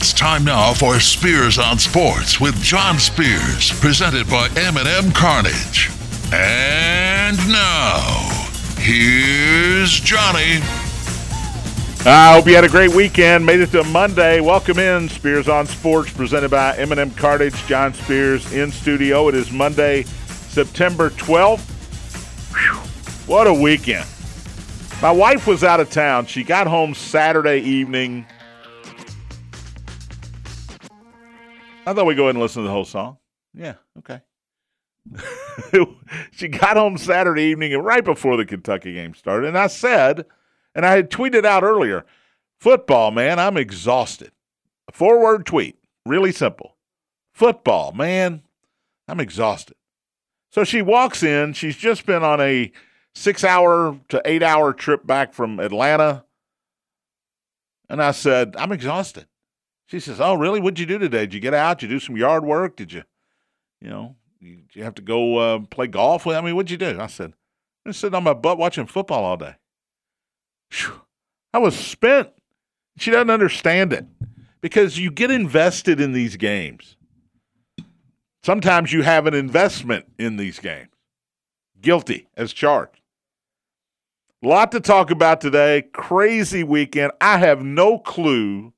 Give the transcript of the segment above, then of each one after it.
It's time now for Spears on Sports with John Spears, presented by M&M Cartage. And now, here's Johnny. I hope you had a great weekend. Made it to Monday. Welcome in Spears on Sports, presented by M&M Cartage. John Spears in studio. It is Monday, September 12th. Whew, what a weekend. My wife was out of town. She got home Saturday evening. I thought we'd go ahead and listen to the whole song. Yeah, okay. she got home Saturday evening and right before the Kentucky game started. And I said, and I had tweeted out earlier, football, man, I'm exhausted. A four word tweet, really simple. Football, man, I'm exhausted. So she walks in. She's just been on a six hour to eight hour trip back from Atlanta. And I said, I'm exhausted. She says, Oh, really? What'd you do today? Did you get out? Did you do some yard work? Did you, you know, did you have to go uh, play golf? I mean, what'd you do? I said, "I'm sitting on my butt watching football all day. Whew, I was spent. She doesn't understand it because you get invested in these games. Sometimes you have an investment in these games. Guilty as charged. A lot to talk about today. Crazy weekend. I have no clue,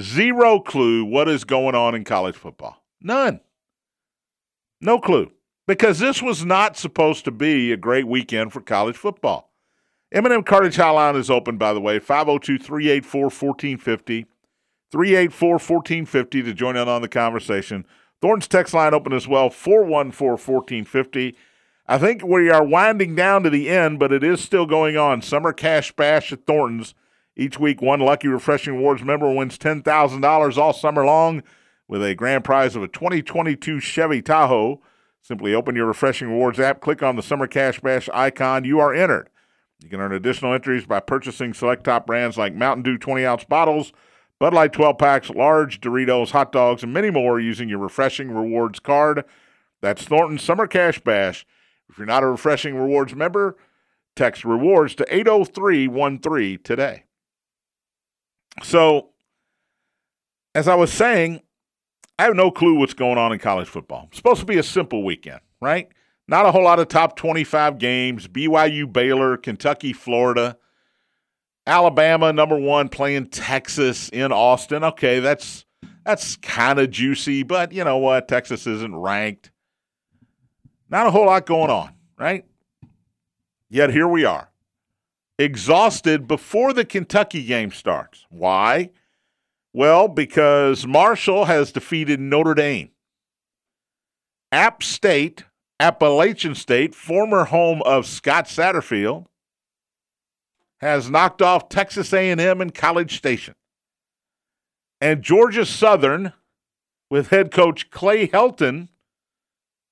zero clue what is going on in college football. None. No clue. Because this was not supposed to be a great weekend for college football. M&M Cartage Hotline is open, by the way, 502 384 1450. 384 1450 to join in on the conversation. Thornton's text line open as well, 414 1450. I think we are winding down to the end, but it is still going on. Summer Cash Bash at Thornton's. Each week, one Lucky Refreshing Rewards member wins $10,000 all summer long with a grand prize of a 2022 Chevy Tahoe. Simply open your Refreshing Rewards app, click on the Summer Cash Bash icon. You are entered. You can earn additional entries by purchasing select top brands like Mountain Dew 20 ounce bottles, Bud Light 12 packs, large Doritos, hot dogs, and many more using your Refreshing Rewards card. That's Thornton Summer Cash Bash. If you're not a Refreshing Rewards member, text rewards to 80313 today. So, as I was saying, I have no clue what's going on in college football. It's supposed to be a simple weekend, right? Not a whole lot of top 25 games. BYU, Baylor, Kentucky, Florida, Alabama, number one, playing Texas in Austin. Okay, that's that's kind of juicy, but you know what? Texas isn't ranked. Not a whole lot going on, right? Yet here we are, exhausted before the Kentucky game starts. Why? Well, because Marshall has defeated Notre Dame. App State Appalachian State, former home of Scott Satterfield, has knocked off Texas A&M and College Station. And Georgia Southern with head coach Clay Helton,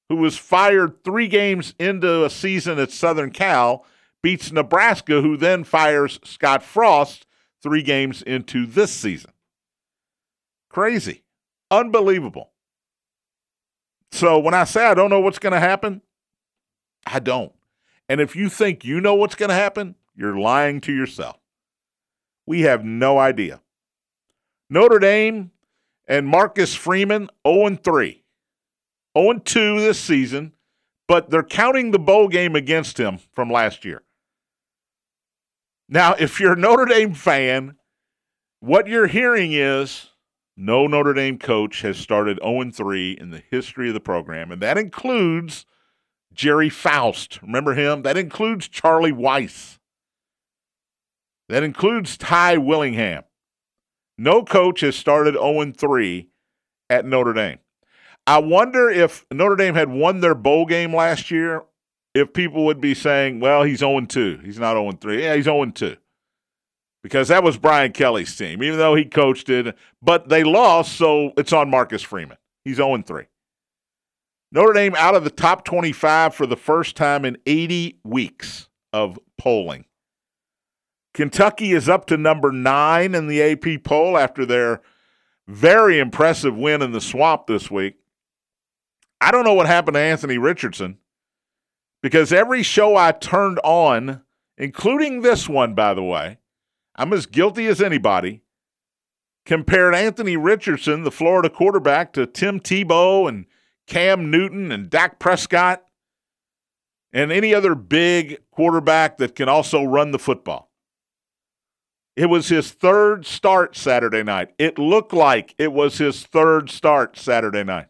who was fired 3 games into a season at Southern Cal, beats Nebraska who then fires Scott Frost 3 games into this season. Crazy. Unbelievable. So when I say I don't know what's going to happen, I don't. And if you think you know what's going to happen, you're lying to yourself. We have no idea. Notre Dame and Marcus Freeman 0 3. 0 2 this season, but they're counting the bowl game against him from last year. Now, if you're a Notre Dame fan, what you're hearing is no Notre Dame coach has started 0 3 in the history of the program, and that includes Gerry Faust. Remember him? That includes Charlie Weis. That includes Ty Willingham. No coach has started 0 3 at Notre Dame. I wonder if Notre Dame had won their bowl game last year, if people would be saying, well, he's 0 2. He's not 0 3. Yeah, he's 0 2 because that was Brian Kelly's team, even though he coached it. But they lost, so it's on Marcus Freeman. He's 0 3. Notre Dame out of the top 25 for the first time in 80 weeks of polling. Kentucky is up to number nine in the AP poll after their very impressive win in the swamp this week. I don't know what happened to Anthony Richardson because every show I turned on, including this one, by the way, I'm as guilty as anybody. compared Anthony Richardson, the Florida quarterback, to Tim Tebow and Cam Newton and Dak Prescott and any other big quarterback that can also run the football. It was his third start Saturday night. It looked like it was his third start Saturday night.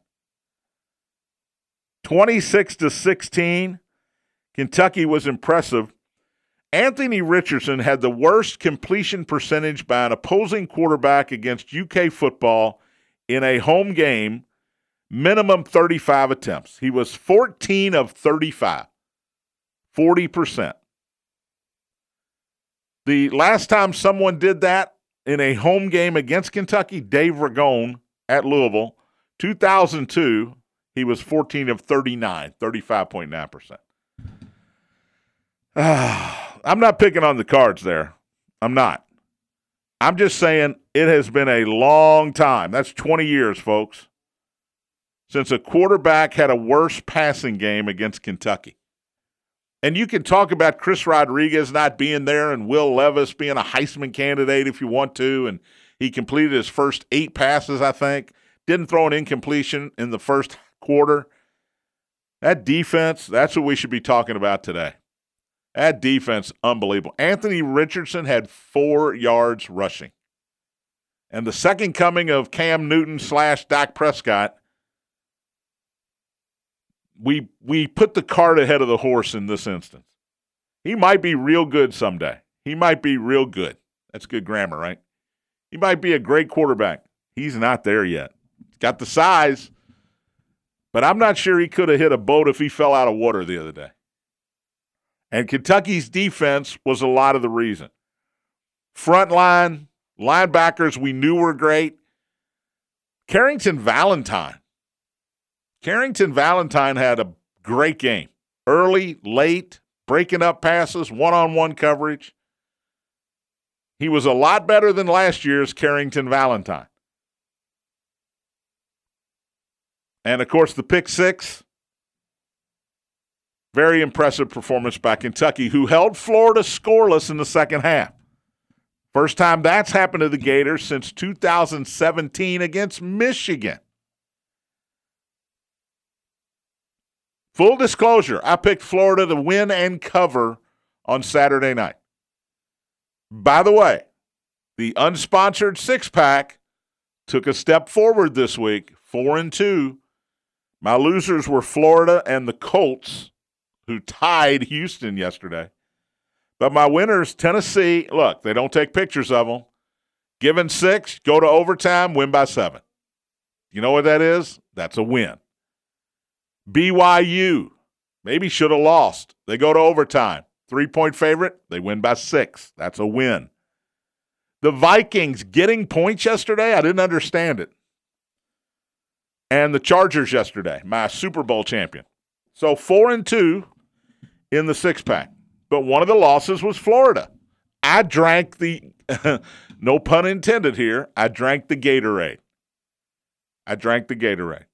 26 to 16. Kentucky was impressive. Anthony Richardson had the worst completion percentage by an opposing quarterback against UK football in a home game, minimum 35 attempts. He was 14 of 35, 40%. The last time someone did that in a home game against Kentucky, Dave Ragone at Louisville, 2002, he was 14 of 39, 35.9%. I'm not picking on the cards there. I'm not. I'm just saying it has been a long time. That's 20 years, folks, since a quarterback had a worse passing game against Kentucky. And you can talk about Chris Rodriguez not being there and Will Levis being a Heisman candidate if you want to. And he completed his first eight passes, I think. Didn't throw an incompletion in the first quarter. That defense, that's what we should be talking about today. That defense, unbelievable. Anthony Richardson had four yards rushing. And the second coming of Cam Newton slash Dak Prescott, we we put the cart ahead of the horse in this instance. He might be real good someday. He might be real good. That's good grammar, right? He might be a great quarterback. He's not there yet. He's got the size, but I'm not sure he could have hit a boat if he fell out of water the other day. And Kentucky's defense was a lot of the reason. Front line, linebackers we knew were great. Carrington Valentine. Carrington Valentine had a great game. Early, late, breaking up passes, one on one coverage. He was a lot better than last year's Carrington Valentine. And of course, the pick six very impressive performance by Kentucky, who held Florida scoreless in the second half. First time that's happened to the Gators since 2017 against Michigan. Full disclosure, I picked Florida to win and cover on Saturday night. By the way, the unsponsored six pack took a step forward this week, four and two. My losers were Florida and the Colts who tied Houston yesterday. But my winners, Tennessee, look, they don't take pictures of them. Given six, go to overtime, win by seven. You know what that is? That's a win. BYU, maybe should have lost. They go to overtime. Three point favorite, they win by six. That's a win. The Vikings getting points yesterday, I didn't understand it. And the Chargers yesterday, my Super Bowl champion. So four and two in the six pack. But one of the losses was Florida. I drank the, no pun intended here, I drank the Gatorade. I drank the Gatorade.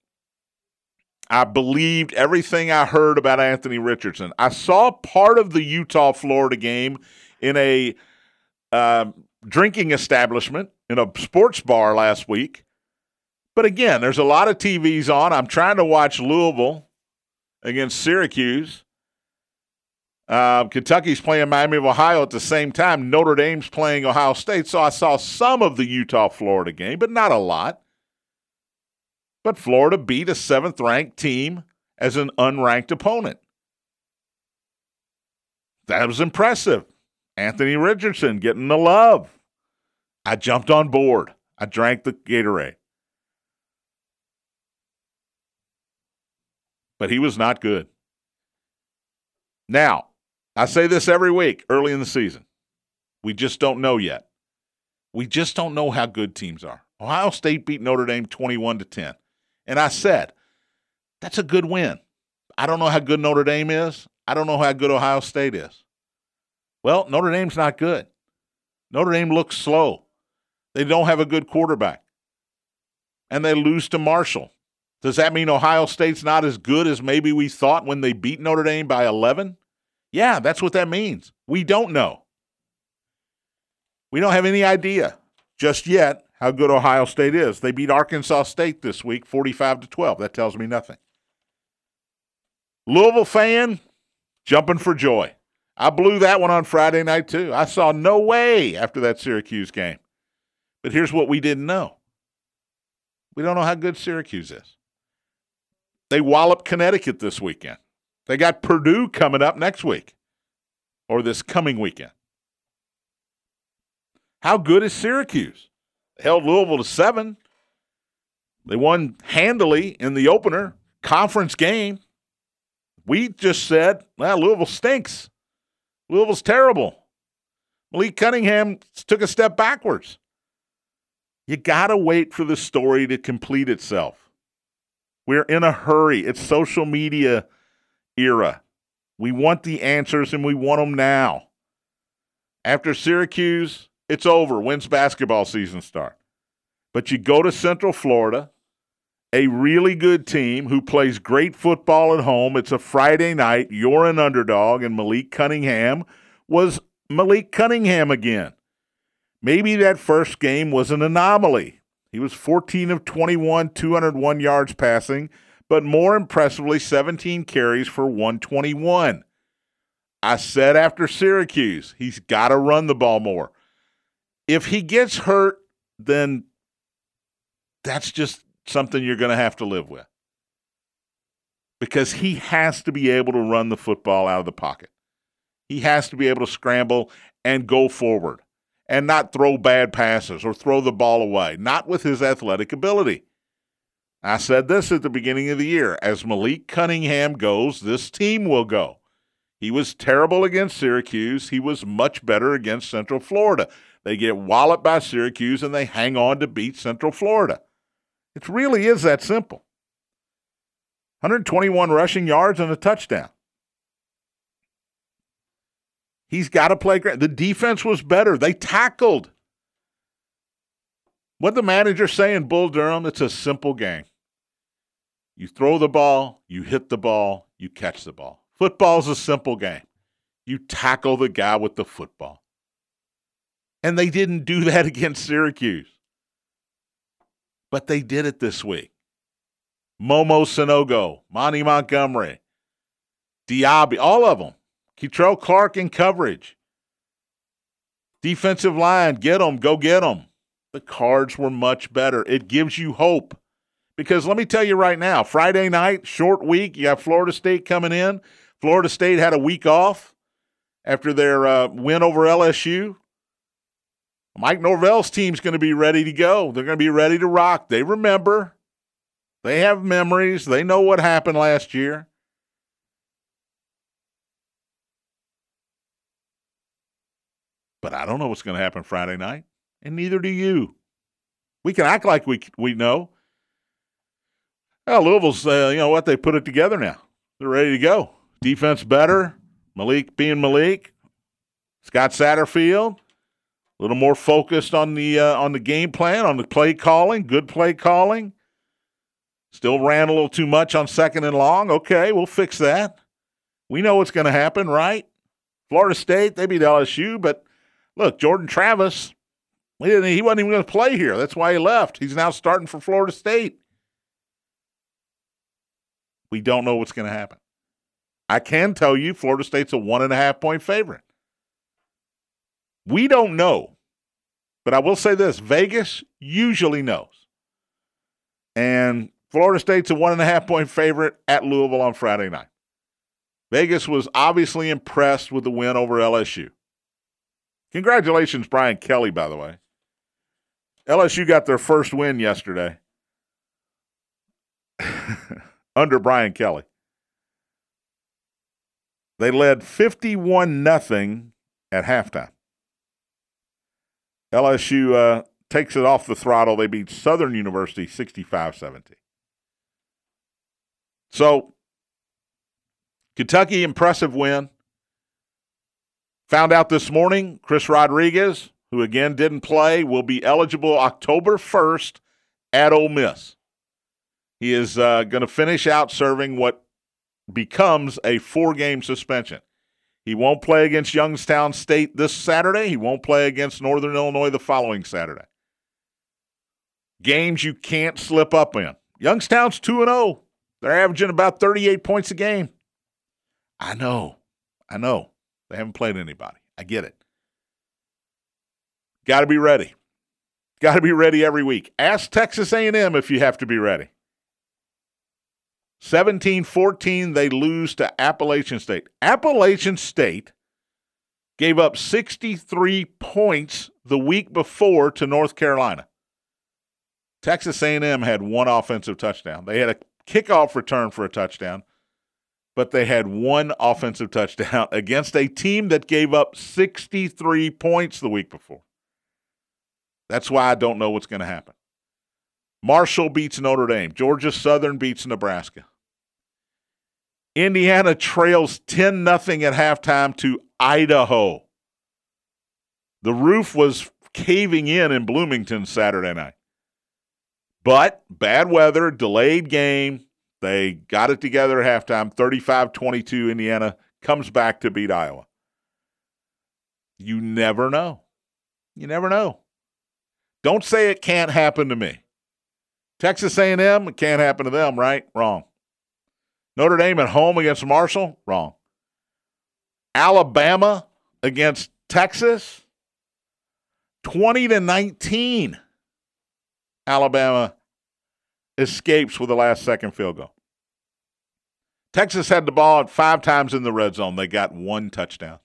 I believed everything I heard about Anthony Richardson. I saw part of the Utah Florida game in a uh, drinking establishment in a sports bar last week. But again, there's a lot of TVs on. I'm trying to watch Louisville against Syracuse. Uh, Kentucky's playing Miami of Ohio at the same time. Notre Dame's playing Ohio State. So I saw some of the Utah Florida game, but not a lot. But Florida beat a seventh ranked team as an unranked opponent. That was impressive. Anthony Richardson getting the love. I jumped on board. I drank the Gatorade. But he was not good. Now, I say this every week early in the season. We just don't know yet. We just don't know how good teams are. Ohio State beat Notre Dame 21 to 10. And I said, that's a good win. I don't know how good Notre Dame is. I don't know how good Ohio State is. Well, Notre Dame's not good. Notre Dame looks slow. They don't have a good quarterback. And they lose to Marshall. Does that mean Ohio State's not as good as maybe we thought when they beat Notre Dame by 11? Yeah, that's what that means. We don't know. We don't have any idea just yet how good Ohio State is. They beat Arkansas State this week 45 to 12. That tells me nothing. Louisville fan jumping for joy. I blew that one on Friday night too. I saw no way after that Syracuse game. But here's what we didn't know. We don't know how good Syracuse is. They wallop Connecticut this weekend. They got Purdue coming up next week or this coming weekend. How good is Syracuse? They held Louisville to seven. They won handily in the opener conference game. We just said, well, Louisville stinks. Louisville's terrible. Malik Cunningham took a step backwards. You got to wait for the story to complete itself. We're in a hurry. It's social media era. We want the answers and we want them now. After Syracuse, it's over. When's basketball season start? But you go to Central Florida, a really good team who plays great football at home. It's a Friday night. You're an underdog, and Malik Cunningham was Malik Cunningham again. Maybe that first game was an anomaly. He was 14 of 21, 201 yards passing, but more impressively, 17 carries for 121. I said after Syracuse, he's got to run the ball more. If he gets hurt, then that's just something you're going to have to live with. Because he has to be able to run the football out of the pocket. He has to be able to scramble and go forward and not throw bad passes or throw the ball away, not with his athletic ability. I said this at the beginning of the year. As Malik Cunningham goes, this team will go. He was terrible against Syracuse. He was much better against Central Florida. They get walloped by Syracuse and they hang on to beat Central Florida. It really is that simple. 121 rushing yards and a touchdown. He's got to play great. The defense was better. They tackled. What the manager saying, Bull Durham, it's a simple game. You throw the ball, you hit the ball, you catch the ball. Football's a simple game. You tackle the guy with the football. And they didn't do that against Syracuse but they did it this week. Momo Sanogo, Monty Montgomery, Diaby, all of them. Kei'Trel Clark in coverage. Defensive line, get them, go get them. The cards were much better. It gives you hope. Because let me tell you right now, Friday night, short week, you have Florida State coming in. Florida State had a week off after their uh, win over LSU. Mike Norvell's team's going to be ready to go. They're going to be ready to rock. They remember. They have memories. They know what happened last year. But I don't know what's going to happen Friday night, and neither do you. We can act like we we know. Well, Louisville's, uh, you know what, they put it together now. They're ready to go. Defense better. Malik being Malik. Scott Satterfield a little more focused on the uh, on the game plan, on the play calling, good play calling. Still ran a little too much on second and long. Okay, we'll fix that. We know what's going to happen, right? Florida State, they beat LSU, but look, Jordan Travis, he, he wasn't even going to play here. That's why he left. He's now starting for Florida State. We don't know what's going to happen. I can tell you Florida State's a one and a half point favorite. We don't know. But I will say this Vegas usually knows. And Florida State's a one and a half point favorite at Louisville on Friday night. Vegas was obviously impressed with the win over LSU. Congratulations, Brian Kelly, by the way. LSU got their first win yesterday under Brian Kelly. They led 51 nothing at halftime. LSU uh, takes it off the throttle. They beat Southern University 65 17. So, Kentucky, impressive win. Found out this morning Chris Rodriguez, who again didn't play, will be eligible October 1st at Ole Miss. He is uh, going to finish out serving what becomes a four game suspension. He won't play against Youngstown State this Saturday. He won't play against Northern Illinois the following Saturday. games you can't slip up in. Youngstown's 2 0. They're averaging about 38 points a game. I know. I know. They haven't played anybody. I get it. Got to be ready. Got to be ready every week. Ask Texas A&M if you have to be ready. 17-14 they lose to Appalachian State. Appalachian State gave up 63 points the week before to North Carolina. Texas A&M had one offensive touchdown. They had a kickoff return for a touchdown, but they had one offensive touchdown against a team that gave up 63 points the week before. That's why I don't know what's going to happen. Marshall beats Notre Dame. Georgia Southern beats Nebraska. Indiana trails 10 nothing at halftime to Idaho. The roof was caving in in Bloomington Saturday night. But bad weather, delayed game. They got it together at halftime. 35 22, Indiana comes back to beat Iowa. You never know. You never know. Don't say it can't happen to me. Texas A&M, it can't happen to them, right? Wrong. Notre Dame at home against Marshall? Wrong. Alabama against Texas? 20 to 19. Alabama escapes with a last second field goal. Texas had the ball five times in the red zone. They got one touchdown.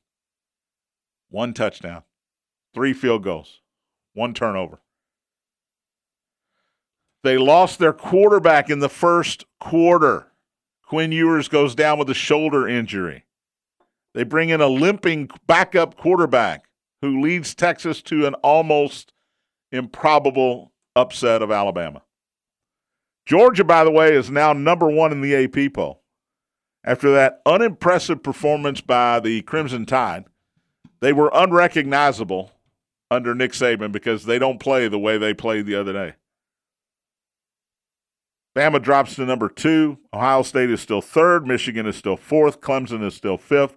One touchdown. Three field goals. One turnover. They lost their quarterback in the first quarter. Quinn Ewers goes down with a shoulder injury. They bring in a limping backup quarterback who leads Texas to an almost improbable upset of Alabama. Georgia, by the way, is now number one in the AP poll. After that unimpressive performance by the Crimson Tide, they were unrecognizable under Nick Saban because they don't play the way they played the other day. Bama drops to number two. Ohio State is still third. Michigan is still fourth. Clemson is still fifth.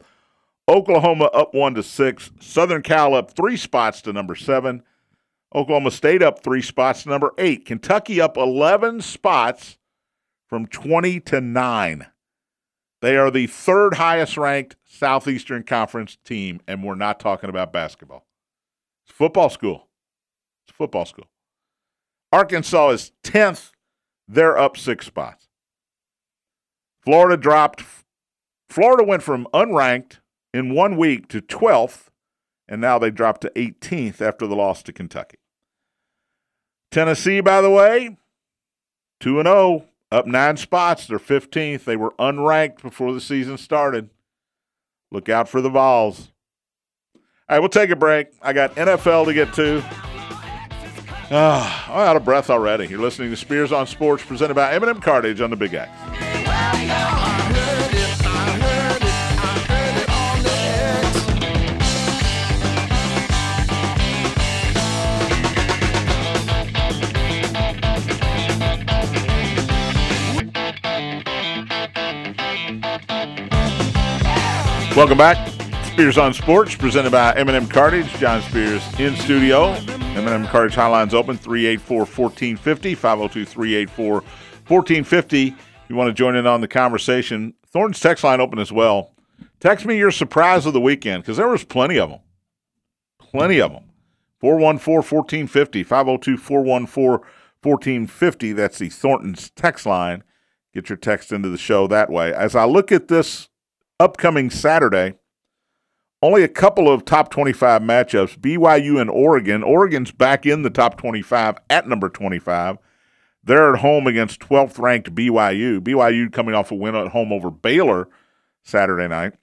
Oklahoma up one to six. Southern Cal up three spots to number seven. Oklahoma State up three spots to number eight. Kentucky up 11 spots from 20 to nine. They are the third highest ranked Southeastern Conference team, and we're not talking about basketball. It's football school. It's football school. Arkansas is 10th they're up six spots. Florida dropped. Florida went from unranked in one week to 12th, and now they dropped to 18th after the loss to Kentucky. Tennessee, by the way, 2 0, up nine spots. They're 15th. They were unranked before the season started. Look out for the Vols. All right, we'll take a break. I got NFL to get to. Oh, I'm out of breath already. You're listening to Spears on Sports, presented by M&M Cartage on the Big X. Welcome back. Spears on Sports, presented by M&M Cartage. John Spears in studio. M&M Cartage Highline's open, 384-1450, 502-384-1450. If You want to join in on the conversation. Thornton's text line open as well. Text me your surprise of the weekend, because there was plenty of them. Plenty of them. 414-1450, 502-414-1450. That's the Thornton's text line. Get your text into the show that way. As I look at this upcoming Saturday, only a couple of top 25 matchups BYU and Oregon. Oregon's back in the top 25 at number 25. They're at home against 12th ranked BYU. BYU coming off a win at home over Baylor Saturday night.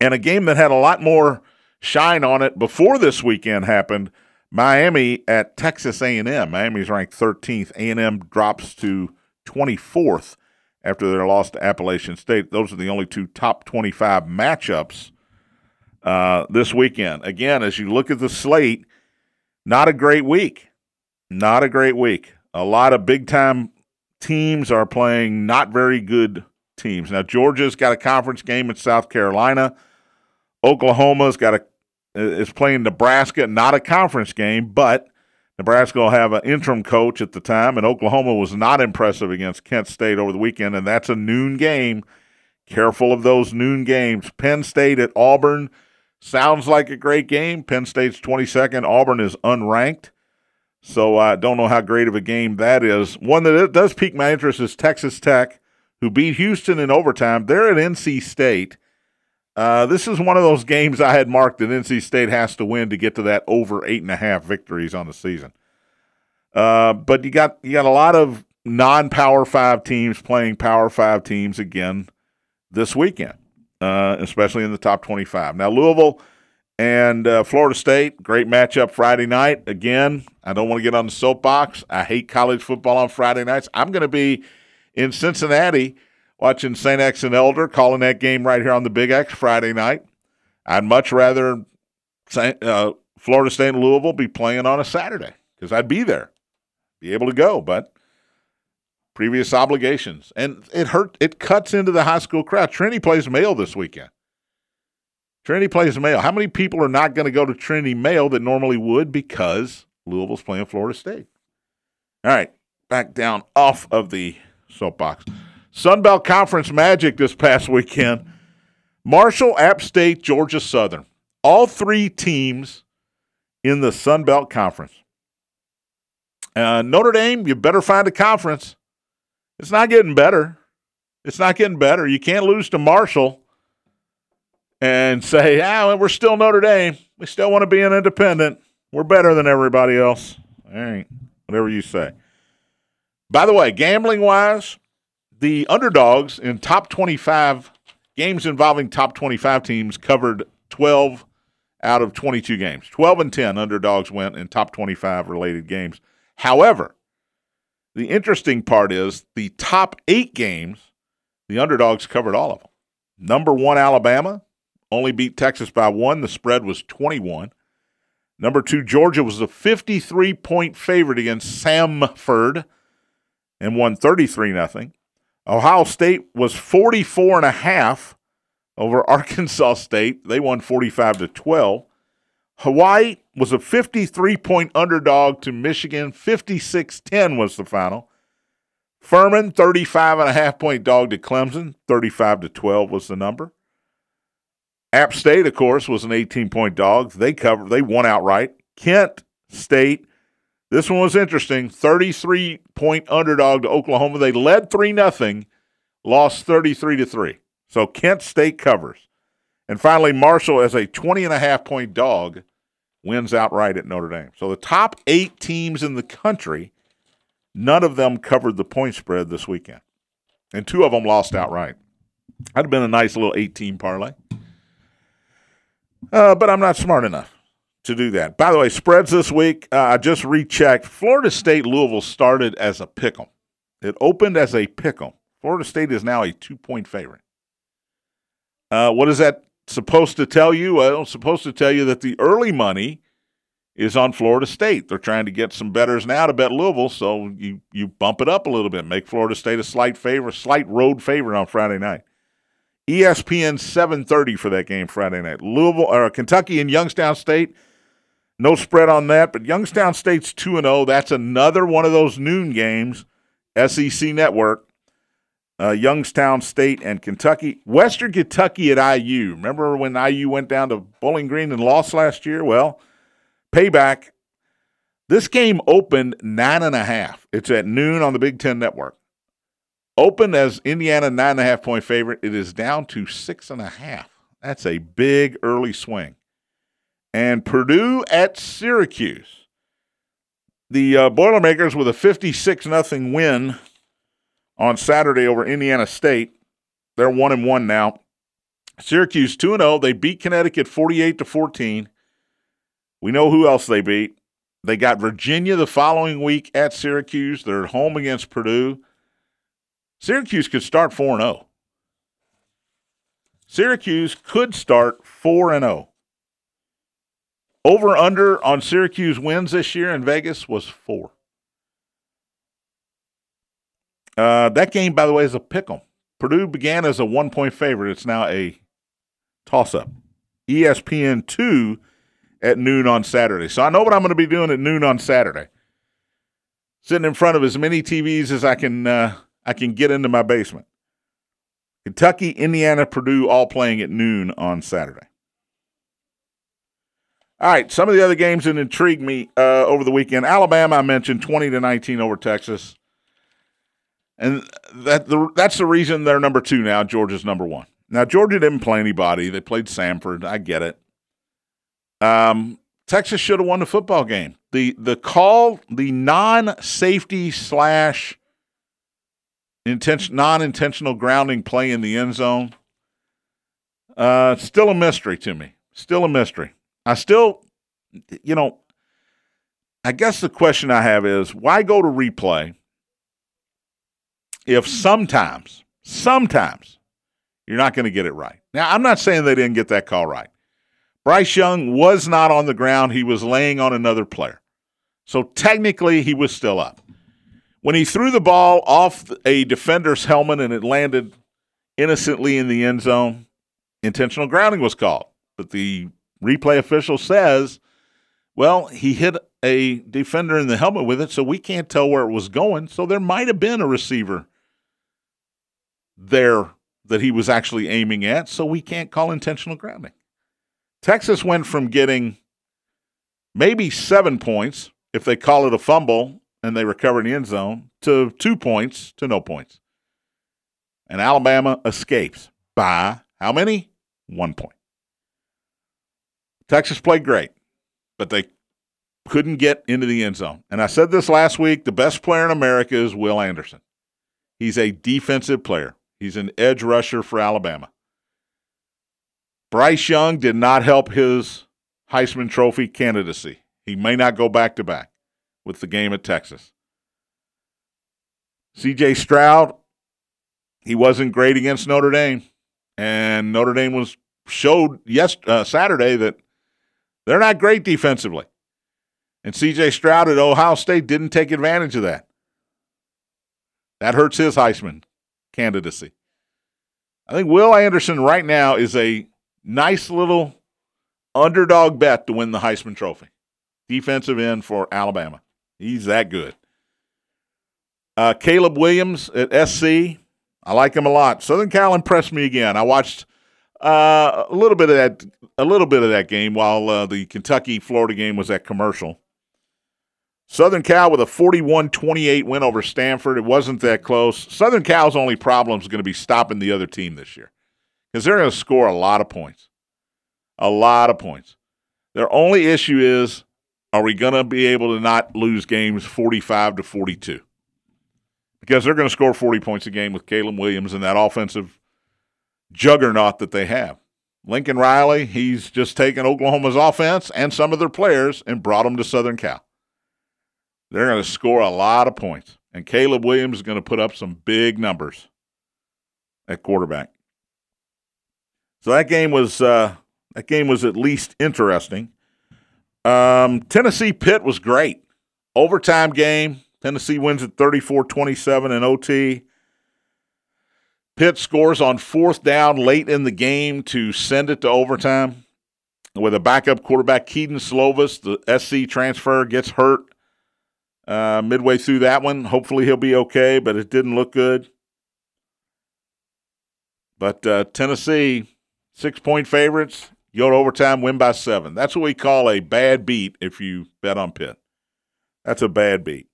And a game that had a lot more shine on it before this weekend happened. Miami at Texas A&M. Miami's ranked 13th. A&M drops to 24th after their loss to Appalachian State. Those are the only two top 25 matchups uh, this weekend. Again, as you look at the slate, not a great week. Not a great week. A lot of big time teams are playing not very good teams. Now Georgia's got a conference game in South Carolina. Oklahoma's got a is playing Nebraska, not a conference game, but Nebraska will have an interim coach at the time, and Oklahoma was not impressive against Kent State over the weekend, and that's a noon game. Careful of those noon games. Penn State at Auburn sounds like a great game. Penn State's 22nd. Auburn is unranked. So I don't know how great of a game that is. One that does pique my interest is Texas Tech, who beat Houston in overtime. They're at NC State. Uh, this is one of those games I had marked that NC State has to win to get to that over eight and a half victories on the season. Uh, but you got you got a lot of non-power five teams playing power five teams again this weekend, uh, especially in the top twenty-five. Now Louisville and uh, Florida State, great matchup Friday night. Again, I don't want to get on the soapbox. I hate college football on Friday nights. I'm going to be in Cincinnati watching St. X and Elder, calling that game right here on the Big X Friday night. I'd much rather uh, Florida State and Louisville be playing on a Saturday because I'd be there, be able to go. But previous obligations, and it hurt. It cuts into the high school crowd. Trinity plays Male this weekend. Trinity plays Male. How many people are not going to go to Trinity Male that normally would because Louisville's playing Florida State? All right, back down off of the soapbox. Sunbelt Conference Magic this past weekend. Marshall, App State, Georgia Southern. All three teams in the Sunbelt Conference. Uh, Notre Dame, you better find a conference. It's not getting better. It's not getting better. You can't lose to Marshall and say, ah, we're still Notre Dame. We still want to be an independent. We're better than everybody else. All right, whatever you say. By the way, gambling wise, the underdogs in top 25 games involving top 25 teams covered 12 out of 22 games. 12 and 10 underdogs went in top 25 related games. However, the interesting part is the top eight games, the underdogs covered all of them. Number one, Alabama, only beat Texas by one. The spread was 21. Number two, Georgia was a 53 point favorite against Samford and won 33 0. Ohio State was 44 and a half over Arkansas State. They won 45 to 12. Hawaii was a 53 point underdog to Michigan. 56 10 was the final. Furman, 35 and a half point dog to Clemson. 35 to 12 was the number. App State, of course, was an 18 point dog. They covered, they won outright. Kent State, this one was interesting. 33 point underdog to Oklahoma. They led 3 0, lost 33 to 3. So Kent State covers. And finally, Marshall, as a 20 and a half point dog, wins outright at Notre Dame. So the top eight teams in the country, none of them covered the point spread this weekend. And two of them lost outright. That'd have been a nice little 18 parlay. Uh, but I'm not smart enough to do that. By the way, spreads this week, uh, I just rechecked. Florida State Louisville started as a pick 'em. It opened as a pick 'em. Florida State is now a two point favorite. Uh, what is that supposed to tell you? Well, it's supposed to tell you that the early money is on Florida State. They're trying to get some bettors now to bet Louisville, so you you bump it up a little bit, make Florida State a slight favor, slight road favorite on Friday night. ESPN 7:30 for that game Friday night. Louisville or Kentucky and Youngstown State. No spread on that, but Youngstown State's 2 and 0. That's another one of those noon games. SEC Network. Uh, Youngstown State and Kentucky. Western Kentucky at IU. Remember when IU went down to Bowling Green and lost last year? Well, payback. This game opened nine and a half. It's at noon on the Big Ten Network. Opened as Indiana nine and a half point favorite. It is down to six and a half. That's a big early swing. And Purdue at Syracuse. The uh, Boilermakers with a 56 nothing win on Saturday over Indiana State. They're 1 and 1 now. Syracuse 2 0. They beat Connecticut 48 to 14. We know who else they beat. They got Virginia the following week at Syracuse. They're at home against Purdue. Syracuse could start 4 0. Syracuse could start 4 0. Over under on Syracuse wins this year in Vegas was 4. Uh, that game, by the way, is a pick 'em. Purdue began as a one point favorite. It's now a toss up. ESPN 2 at noon on Saturday. So I know what I'm going to be doing at noon on Saturday. Sitting in front of as many TVs as I can uh, I can get into my basement. Kentucky, Indiana, Purdue all playing at noon on Saturday. All right, some of the other games that intrigued me uh, over the weekend. Alabama, I mentioned twenty to nineteen over Texas, and that the, that's the reason they're number two now. Georgia's number one. Now Georgia didn't play anybody; they played Samford. I get it. Um, Texas should have won the football game. The the call, the non safety slash intention non intentional grounding play in the end zone. Uh, still a mystery to me. Still a mystery. I still, you know, I guess the question I have is why go to replay if sometimes, sometimes you're not going to get it right. Now, I'm not saying they didn't get that call right. Bryce Young was not on the ground, he was laying on another player. So technically, he was still up. When he threw the ball off a defender's helmet and it landed innocently in the end zone, intentional grounding was called. But the replay official says, well, he hit a defender in the helmet with it, so we can't tell where it was going. So there might have been a receiver there that he was actually aiming at, so we can't call intentional grounding. Texas went from getting maybe seven points if they call it a fumble and they recover in the end zone to two points to no points. And Alabama escapes by how many? One point. Texas played great, but they couldn't get into the end zone. And I said this last week the best player in America is Will Anderson. He's a defensive player, he's an edge rusher for Alabama. Bryce Young did not help his Heisman Trophy candidacy. He may not go back to back with the game at Texas. CJ Stroud, he wasn't great against Notre Dame. And Notre Dame was showed yes uh, Saturday that they're not great defensively. And CJ Stroud at Ohio State didn't take advantage of that. That hurts his Heisman candidacy. I think Will Anderson right now is a nice little underdog bet to win the Heisman Trophy. Defensive end for Alabama. He's that good. Uh, Caleb Williams at SC. I like him a lot. Southern Cal impressed me again. I watched uh, a little bit of that, a little bit of that game while uh, the Kentucky Florida game was at commercial. Southern Cal with a 41-28 win over Stanford. It wasn't that close. Southern Cal's only problem is going to be stopping the other team this year because they're going to score a lot of points. A lot of points. Their only issue is are we going to be able to not lose games 45 to 42? Because they're going to score 40 points a game with Caleb Williams and that offensive juggernaut that they have. Lincoln Riley, he's just taken Oklahoma's offense and some of their players and brought them to Southern Cal. They're going to score a lot of points. And Caleb Williams is going to put up some big numbers at quarterback. So that game was uh, that game was at least interesting. Um, Tennessee Pitt was great. Overtime game. Tennessee wins at 34-27 in OT. Pitt scores on fourth down late in the game to send it to overtime with a backup quarterback, Kedon Slovis. The SC transfer gets hurt uh, midway through that one. Hopefully he'll be okay, but it didn't look good. But uh, Tennessee Six point favorites, go to overtime, win by seven. That's what we call a bad beat if you bet on Pitt. That's a bad beat.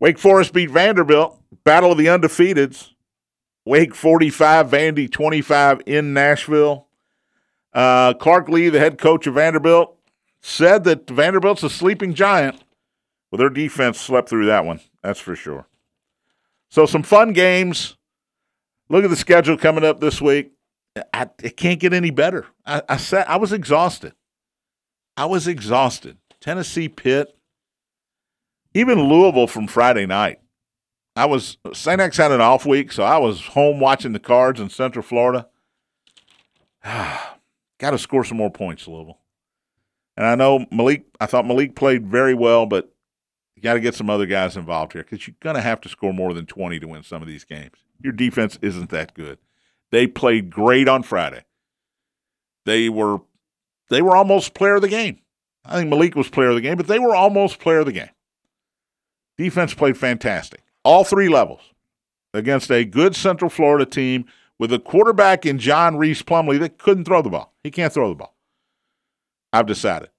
Wake Forest beat Vanderbilt. Battle of the undefeateds. Wake 45, Vandy 25 in Nashville. Uh, Clark Lea, the head coach of Vanderbilt, said that Vanderbilt's a sleeping giant. Well, their defense slept through that one. That's for sure. So, some fun games. Look at the schedule coming up this week. I, it can't get any better. I, I said I was exhausted. I was exhausted. Tennessee Pitt, even Louisville from Friday night. I was St. X had an off week, so I was home watching the Cards in Central Florida. Got to score some more points, Louisville. And I know Malik. I thought Malik played very well, but you got to get some other guys involved here because you're going to have to score more than 20 to win some of these games. Your defense isn't that good. They played great on Friday. They were they were almost player of the game. I think Malik was player of the game, but they were almost player of the game. Defense played fantastic, all three levels, against a good Central Florida team with a quarterback in John Rhys Plumlee that couldn't throw the ball. He can't throw the ball. I've decided.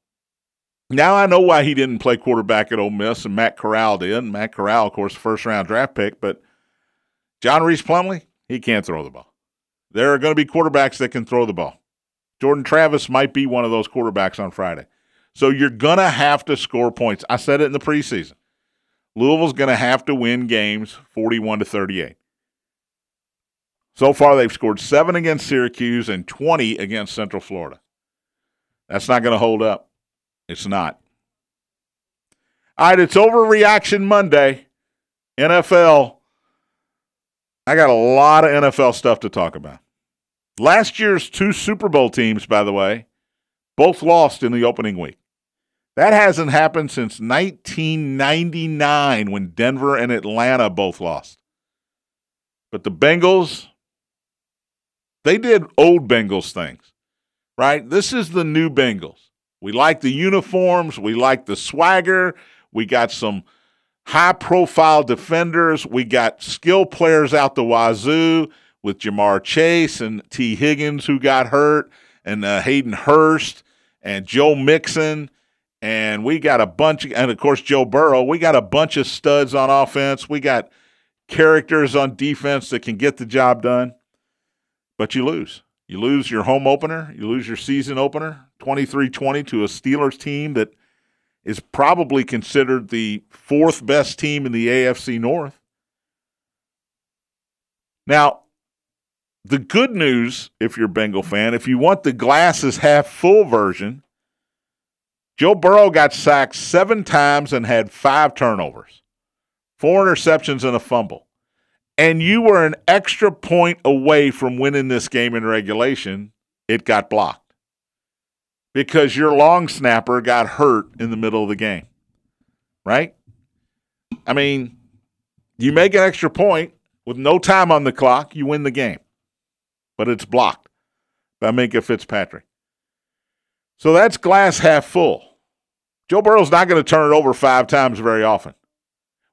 Now I know why he didn't play quarterback at Ole Miss and Matt Corral did. Matt Corral, of course, first round draft pick, but John Rhys Plumlee, he can't throw the ball. There are going to be quarterbacks that can throw the ball. Jordan Travis might be one of those quarterbacks on Friday. So you're going to have to score points. I said it in the preseason. Louisville's going to have to win games 41 to 38. So far, they've scored seven against Syracuse and 20 against Central Florida. That's not going to hold up. It's not. All right, it's overreaction Monday. NFL. I got a lot of NFL stuff to talk about. Last year's two Super Bowl teams, by the way, both lost in the opening week. That hasn't happened since 1999 when Denver and Atlanta both lost. But the Bengals, they did old Bengals things, right? This is the new Bengals. We like the uniforms, we like the swagger, we got some high profile defenders, we got skill players out the wazoo with Ja'Marr Chase and Tee Higgins who got hurt, and uh, Hayden Hurst and Joe Mixon. And we got a bunch, of, and of course, Joe Burrow. We got a bunch of studs on offense. We got characters on defense that can get the job done, but you lose. You lose your home opener, you lose your season opener, 23 20 to a Steelers team that is probably considered the fourth best team in the AFC North. Now, the good news, if you're a Bengal fan, if you want the glasses half full version, Joe Burrow got sacked seven times and had five turnovers, four interceptions, and a fumble. And you were an extra point away from winning this game in regulation. It got blocked because your long snapper got hurt in the middle of the game, right? I mean, you make an extra point with no time on the clock, you win the game but it's blocked by Minkah Fitzpatrick. So that's glass half full. Joe Burrow's not going to turn it over five times very often.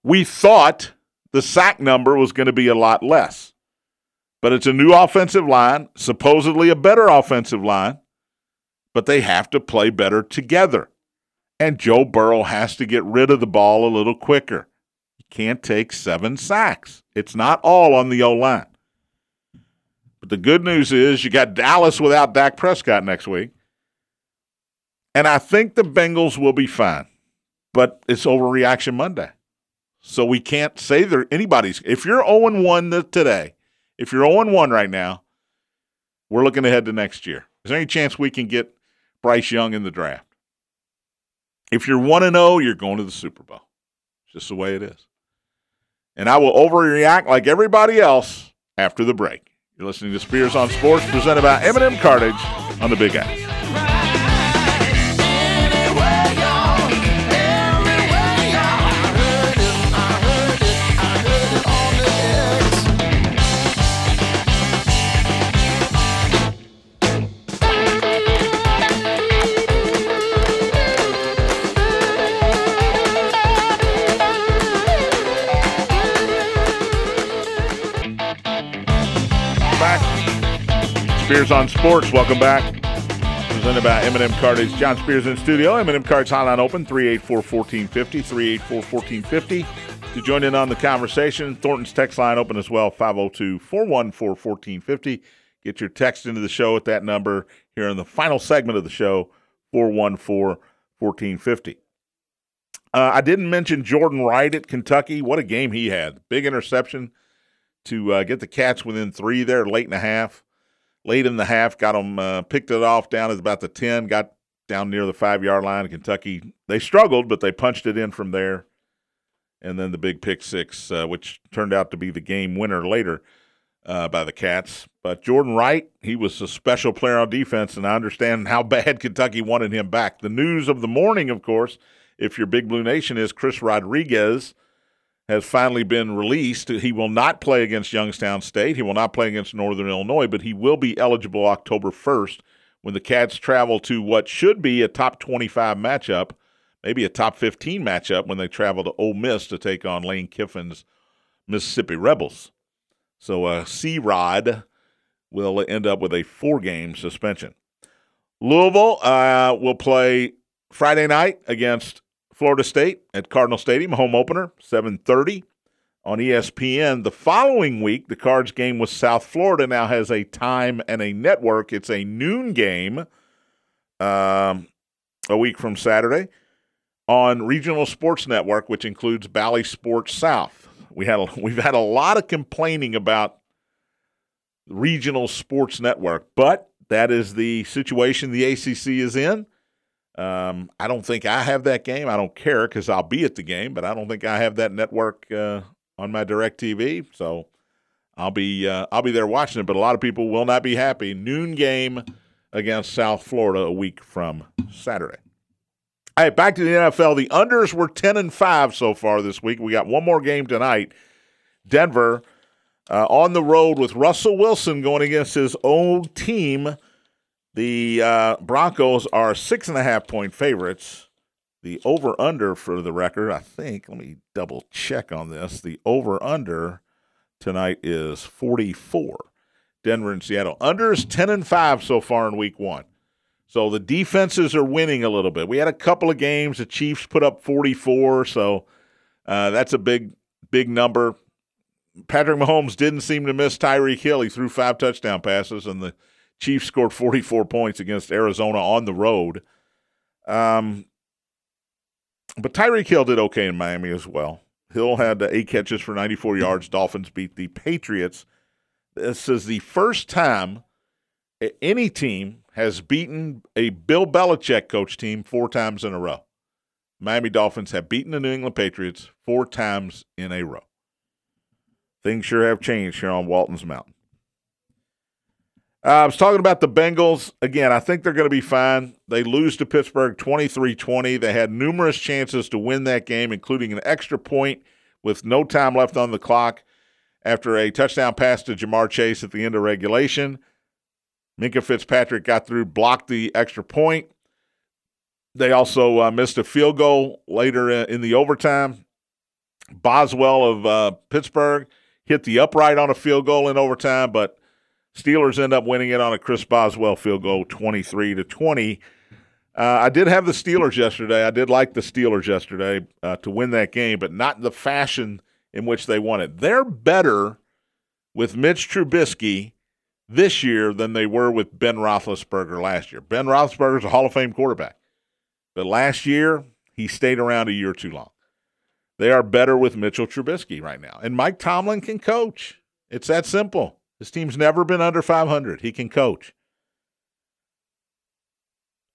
We thought the sack number was going to be a lot less, but it's a new offensive line, supposedly a better offensive line, but they have to play better together. And Joe Burrow has to get rid of the ball a little quicker. He can't take seven sacks. It's not all on the O line. But the good news is you got Dallas without Dak Prescott next week. And I think the Bengals will be fine. But it's overreaction Monday. So we can't say there anybody's if you're 0 1 today, if you're 0 1 right now, we're looking ahead to next year. Is there any chance we can get Bryce Young in the draft? If you're 1 0, you're going to the Super Bowl. It's just the way it is. And I will overreact like everybody else after the break. You're listening to Spears on Sports, presented by M&M Cartage on the Big X. Spears on Sports. Welcome back. Presented by M&M Cartage. John Spears in studio. M&M Cartage hotline open 384-1450, 384-1450. To join in on the conversation, Thornton's text line open as well, 502-414-1450. Get your text into the show at that number here in the final segment of the show, 414-1450. Uh, I didn't mention Jordan Wright at Kentucky. What a game he had. Big interception to uh, get the Cats within three there late in the half late in the half, got them uh, picked it off down at about the 10, got down near the five yard line. Kentucky, they struggled, but they punched it in from there. And then the big pick six, uh, which turned out to be the game winner later uh, by the Cats. But Jordan Wright, he was a special player on defense, and I understand how bad Kentucky wanted him back. The news of the morning, of course, if you're Big Blue Nation, is Chris Rodriguez has finally been released. He will not play against Youngstown State. He will not play against Northern Illinois, but he will be eligible October 1st when the Cats travel to what should be a top 25 matchup, maybe a top 15 matchup when they travel to Ole Miss to take on Lane Kiffin's Mississippi Rebels. So uh, Rod will end up with a four game suspension. Louisville uh, will play Friday night against Florida State at Cardinal Stadium, home opener, 7:30 on ESPN. The following week, the Cards game with South Florida now has a time and a network. It's a noon game um, a week from Saturday on Regional Sports Network, which includes Bally Sports South. We had a, we've had a lot of complaining about Regional Sports Network, but that is the situation the ACC is in. Um, I don't think I have that game. I don't care because I'll be at the game, but I don't think I have that network uh, on my DirecTV. So I'll be uh, I'll be there watching it. But a lot of people will not be happy. Noon game against South Florida a week from Saturday. All right, back to the NFL. The unders were ten and five so far this week. We got one more game tonight. Denver uh, on the road with Russell Wilson going against his old team. The uh, Broncos are six and a half point favorites. The over under for the record, I think, let me double check on this. The over under tonight is 44. Denver and Seattle. Under is 10 and 5 so far in week one. So the defenses are winning a little bit. We had a couple of games. The Chiefs put up 44, so uh, that's a big, big number. Patrick Mahomes didn't seem to miss Tyreek Hill. He threw five touchdown passes, and the Chiefs scored 44 points against Arizona on the road. Um, but Tyreek Hill did okay in Miami as well. Hill had eight catches for 94 yards. Dolphins beat the Patriots. This is the first time any team has beaten a Bill Belichick coach team four times in a row. Miami Dolphins have beaten the New England Patriots four times in a row. Things sure have changed here on Walton's Mountain. Uh, I was talking about the Bengals. Again, I think they're going to be fine. They lose to Pittsburgh 23 20. They had numerous chances to win that game, including an extra point with no time left on the clock after a touchdown pass to Ja'Marr Chase at the end of regulation. Minkah Fitzpatrick got through, blocked the extra point. They also uh, missed a field goal later in the overtime. Boswell of uh, Pittsburgh hit the upright on a field goal in overtime, but Steelers end up winning it on a Chris Boswell field goal, 23 to 20. Uh, I did have the Steelers yesterday. I did like the Steelers yesterday uh, to win that game, but not in the fashion in which they won it. They're better with Mitch Trubisky this year than they were with Ben Roethlisberger last year. Ben Roethlisberger's a Hall of Fame quarterback, but last year he stayed around a year too long. They are better with Mitchell Trubisky right now. And Mike Tomlin can coach. It's that simple. His team's never been under 500. He can coach.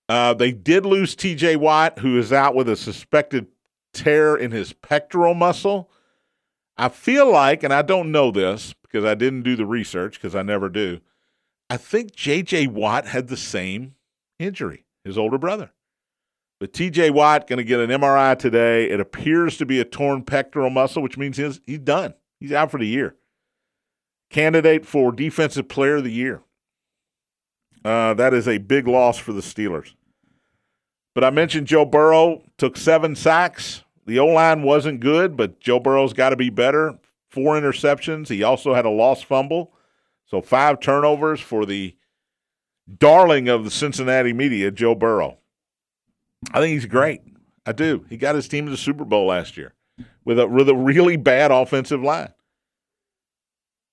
Uh, they did lose TJ Watt, who is out with a suspected tear in his pectoral muscle. I feel like, and I don't know this because I didn't do the research because I never do. I think JJ Watt had the same injury, his older brother. But TJ Watt going to get an MRI today. It appears to be a torn pectoral muscle, which means he's, he's done. He's out for the year. Candidate for Defensive Player of the Year. Uh, that is a big loss for the Steelers. But I mentioned Joe Burrow took seven sacks. The O line wasn't good, but Joe Burrow's got to be better. Four interceptions. He also had a lost fumble. So five turnovers for the darling of the Cincinnati media, Joe Burrow. I think he's great. I do. He got his team to the Super Bowl last year with a with a really bad offensive line.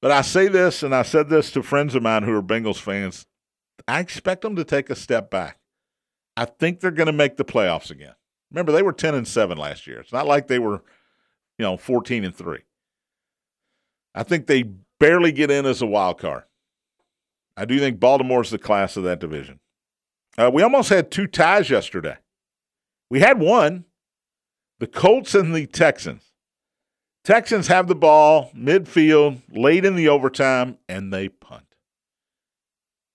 But I say this, and I said this to friends of mine who are Bengals fans. I expect them to take a step back. I think they're going to make the playoffs again. Remember, they were ten and seven last year. It's not like they were, you know, fourteen and three. I think they barely get in as a wild card. I do think Baltimore's the class of that division. Uh, we almost had two ties yesterday. We had one, the Colts and the Texans. Texans have the ball midfield late in the overtime and they punt.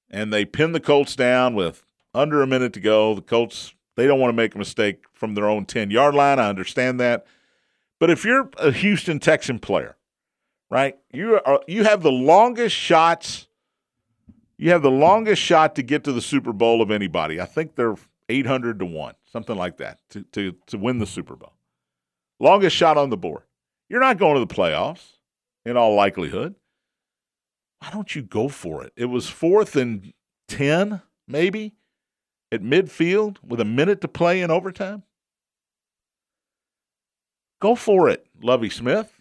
And they pin the Colts down with under a minute to go. The Colts, they don't want to make a mistake from their own 10 yard line. I understand that. But if you're a Houston Texan player, right, you are you have the longest shots You have the longest shot to get to the Super Bowl of anybody. I think they're 800 to 1, something like that, to, to, to win the Super Bowl. Longest shot on the board. You're not going to the playoffs in all likelihood. Why don't you go for it? It was fourth and 10, maybe, at midfield with a minute to play in overtime. Go for it, Lovie Smith.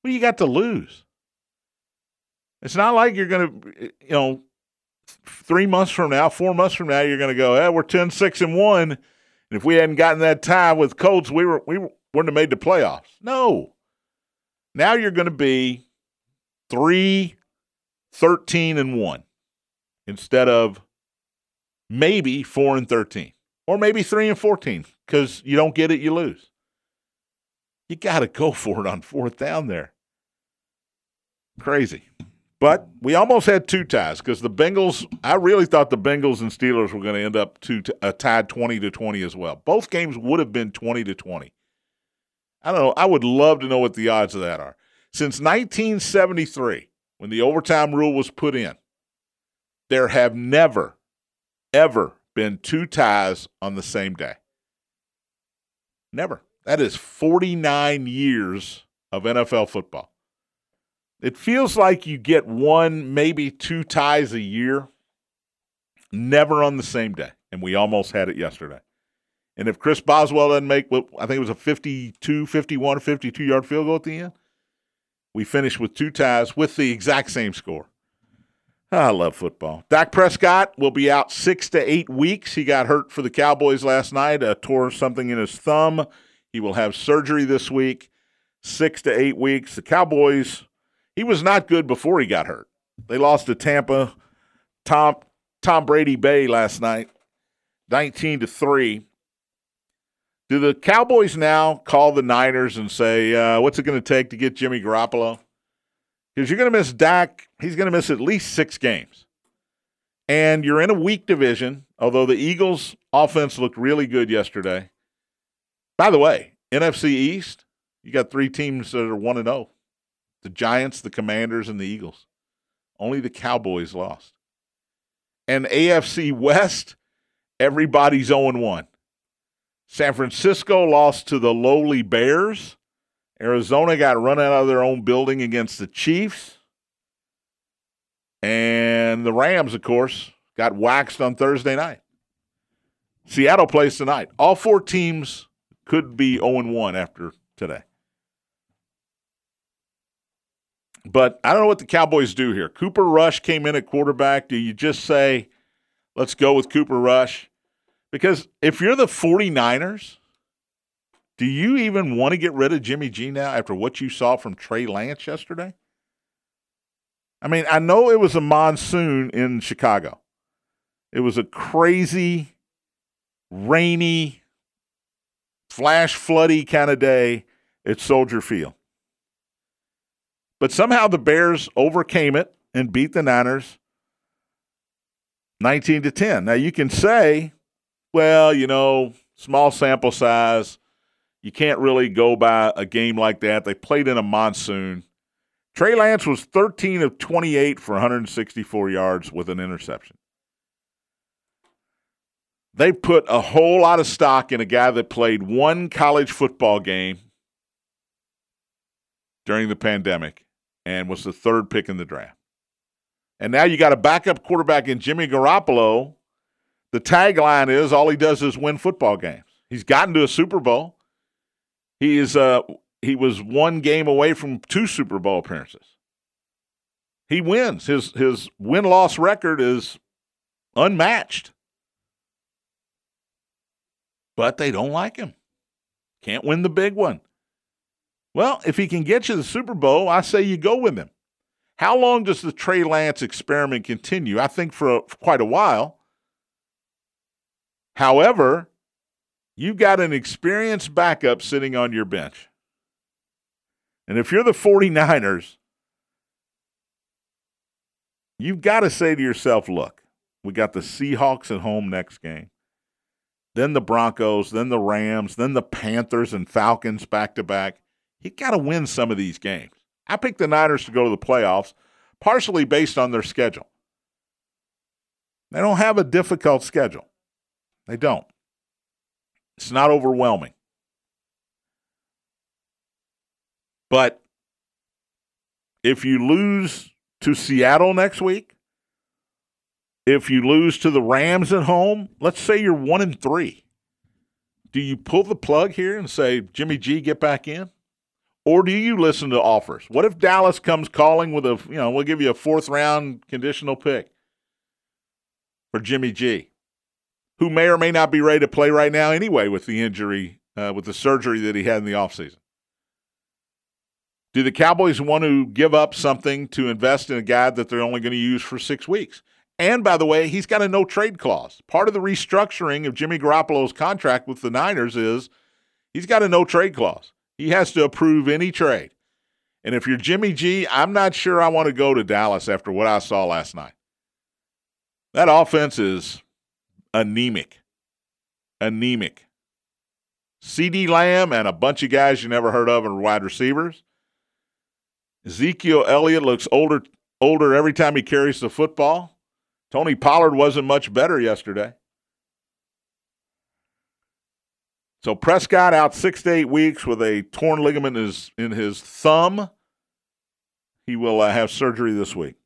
What do you got to lose? It's not like you're going to, you know, three months from now, four months from now, you're going to go, eh, we're 10, 6, and 1. And if we hadn't gotten that tie with Colts, we, were, we wouldn't have made the playoffs. No. Now you're going to be 3, 13, and 1 instead of maybe 4 and 13 or maybe 3 and 14 because you don't get it, you lose. You got to go for it on fourth down there. Crazy. But we almost had two ties because the Bengals. I really thought the Bengals and Steelers were going to end up two a uh, tied twenty to twenty as well. Both games would have been twenty to twenty. I don't know. I would love to know what the odds of that are. Since 1973, when the overtime rule was put in, there have never, ever been two ties on the same day. Never. That is 49 years of NFL football. It feels like you get one, maybe two ties a year, never on the same day. And we almost had it yesterday. And if Chris Boswell doesn't make what I think it was a 52, 51, 52 yard field goal at the end, we finish with two ties with the exact same score. I love football. Dak Prescott will be out six to eight weeks. He got hurt for the Cowboys last night, uh, tore something in his thumb. He will have surgery this week, six to eight weeks. The Cowboys he was not good before he got hurt. They lost to Tampa, Tom Tom Brady Bay last night, nineteen to three. Do the Cowboys now call the Niners and say, uh, "What's it going to take to get Jimmy Garoppolo?" Because you're going to miss Dak. He's going to miss at least six games, and you're in a weak division. Although the Eagles' offense looked really good yesterday. By the way, NFC East, you got three teams that are one and zero. Oh the Giants, the Commanders, and the Eagles. Only the Cowboys lost. And AFC West, everybody's 0 1. San Francisco lost to the lowly Bears. Arizona got run out of their own building against the Chiefs. And the Rams, of course, got waxed on Thursday night. Seattle plays tonight. All four teams could be 0 1 after today. But I don't know what the Cowboys do here. Cooper Rush came in at quarterback. Do you just say, let's go with Cooper Rush? Because if you're the 49ers, do you even want to get rid of Jimmy G now after what you saw from Trey Lance yesterday? I mean, I know it was a monsoon in Chicago. It was a crazy, rainy, flash floody kind of day at Soldier Field. But somehow the Bears overcame it and beat the Niners 19 to 10. Now you can say, well, you know, small sample size. You can't really go by a game like that. They played in a monsoon. Trey Lance was 13 of 28 for 164 yards with an interception. They put a whole lot of stock in a guy that played one college football game during the pandemic and was the third pick in the draft. And now you got a backup quarterback in Jimmy Garoppolo. The tagline is all he does is win football games. He's gotten to a Super Bowl. He is uh he was one game away from two Super Bowl appearances. He wins. His his win loss record is unmatched. But they don't like him. Can't win the big one. Well, if he can get you the Super Bowl, I say you go with him. How long does the Trey Lance experiment continue? I think for, a, for quite a while. However, you've got an experienced backup sitting on your bench. And if you're the 49ers, you've got to say to yourself, look, we got the Seahawks at home next game, then the Broncos, then the Rams, then the Panthers and Falcons back to back you got to win some of these games. I picked the Niners to go to the playoffs, partially based on their schedule. They don't have a difficult schedule. They don't. It's not overwhelming. But if you lose to Seattle next week, if you lose to the Rams at home, let's say you're one and three. Do you pull the plug here and say, Jimmy G, get back in? Or do you listen to offers? What if Dallas comes calling with a, you know, we'll give you a fourth round conditional pick for Jimmy G, who may or may not be ready to play right now anyway with the injury, uh, with the surgery that he had in the offseason? Do the Cowboys want to give up something to invest in a guy that they're only going to use for six weeks? And by the way, he's got a no trade clause. Part of the restructuring of Jimmy Garoppolo's contract with the Niners is he's got a no trade clause. He has to approve any trade. And if you're Jimmy G, I'm not sure I want to go to Dallas after what I saw last night. That offense is anemic. Anemic. CeeDee Lamb and a bunch of guys you never heard of are wide receivers. Ezekiel Elliott looks older older every time he carries the football. Tony Pollard wasn't much better yesterday. So Prescott out six to eight weeks with a torn ligament in his, in his thumb. He will uh, have surgery this week.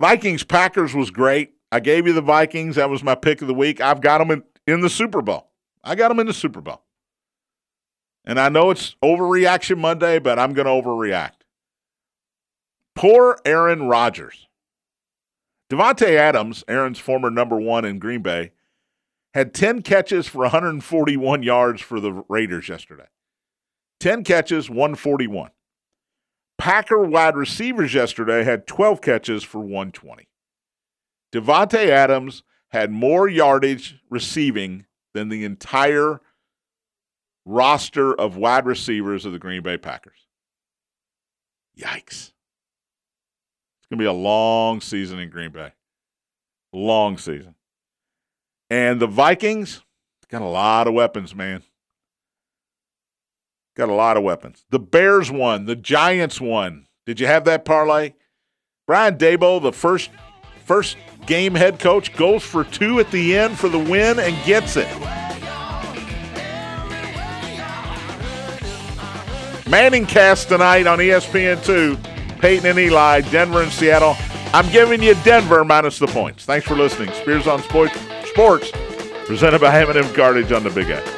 Vikings Packers was great. I gave you the Vikings. That was my pick of the week. I've got them in, in the Super Bowl. I got them in the Super Bowl. And I know it's overreaction Monday, but I'm going to overreact. Poor Aaron Rodgers. Davante Adams, Aaron's former number one in Green Bay, had 10 catches for 141 yards for the Raiders yesterday. 10 catches, 141. Packer wide receivers yesterday had 12 catches for 120. Davante Adams had more yardage receiving than the entire roster of wide receivers of the Green Bay Packers. Yikes. It's going to be a long season in Green Bay. Long season. And the Vikings got a lot of weapons, man. Got a lot of weapons. The Bears won. The Giants won. Did you have that parlay? Brian Daboll, the first first game head coach, goes for two at the end for the win and gets it. ManningCast tonight on ESPN2. Peyton and Eli, Denver and Seattle. I'm giving you Denver minus the points. Thanks for listening. Spears on Sports, Sports presented by M&M Cartage on the Big X.